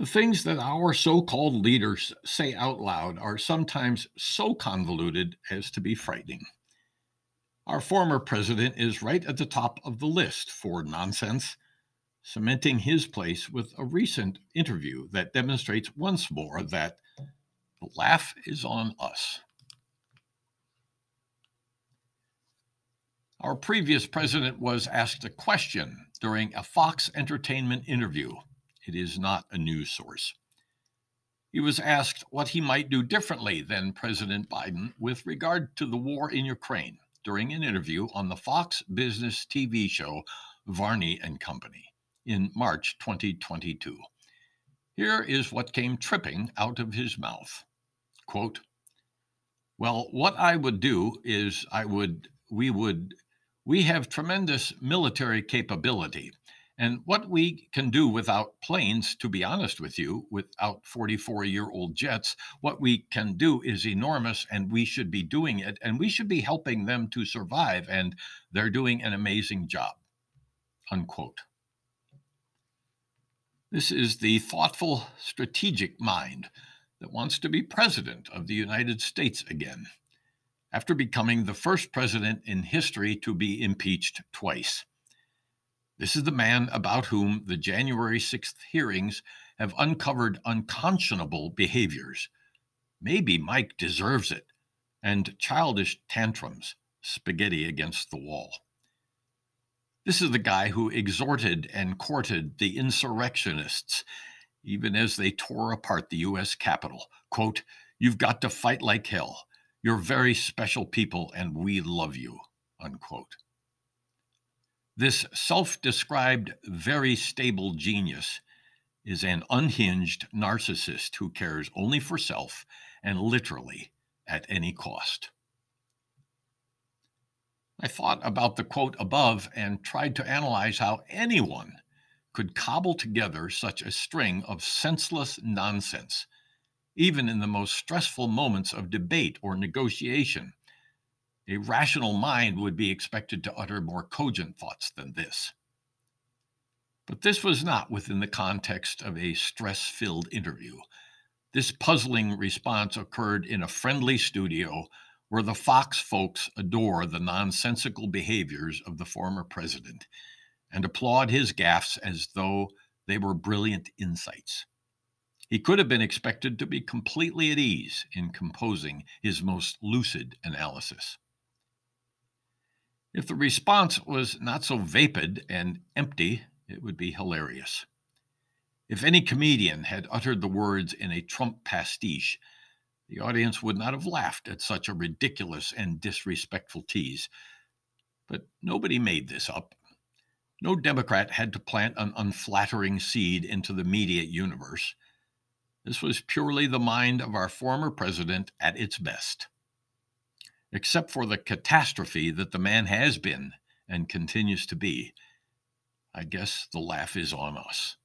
The things that our so called leaders say out loud are sometimes so convoluted as to be frightening. Our former president is right at the top of the list for nonsense, cementing his place with a recent interview that demonstrates once more that the laugh is on us. Our previous president was asked a question during a Fox Entertainment interview. It is not a news source. He was asked what he might do differently than President Biden with regard to the war in Ukraine during an interview on the Fox Business TV show Varney and Company in March 2022. Here is what came tripping out of his mouth. Quote, well, what I would do is I would, we would, we have tremendous military capability. And what we can do without planes, to be honest with you, without 44 year old jets, what we can do is enormous and we should be doing it and we should be helping them to survive. And they're doing an amazing job. Unquote. This is the thoughtful, strategic mind that wants to be president of the United States again, after becoming the first president in history to be impeached twice. This is the man about whom the January 6th hearings have uncovered unconscionable behaviors. Maybe Mike deserves it, and childish tantrums, spaghetti against the wall. This is the guy who exhorted and courted the insurrectionists, even as they tore apart the U.S. Capitol. Quote, You've got to fight like hell. You're very special people, and we love you. Unquote. This self described very stable genius is an unhinged narcissist who cares only for self and literally at any cost. I thought about the quote above and tried to analyze how anyone could cobble together such a string of senseless nonsense, even in the most stressful moments of debate or negotiation a rational mind would be expected to utter more cogent thoughts than this. But this was not within the context of a stress filled interview. This puzzling response occurred in a friendly studio where the Fox folks adore the nonsensical behaviors of the former president and applaud his gaffes as though they were brilliant insights. He could have been expected to be completely at ease in composing his most lucid analysis. If the response was not so vapid and empty, it would be hilarious. If any comedian had uttered the words in a Trump pastiche, the audience would not have laughed at such a ridiculous and disrespectful tease. But nobody made this up. No Democrat had to plant an unflattering seed into the media universe. This was purely the mind of our former president at its best except for the catastrophe that the man has been and continues to be, I guess the laugh is on us.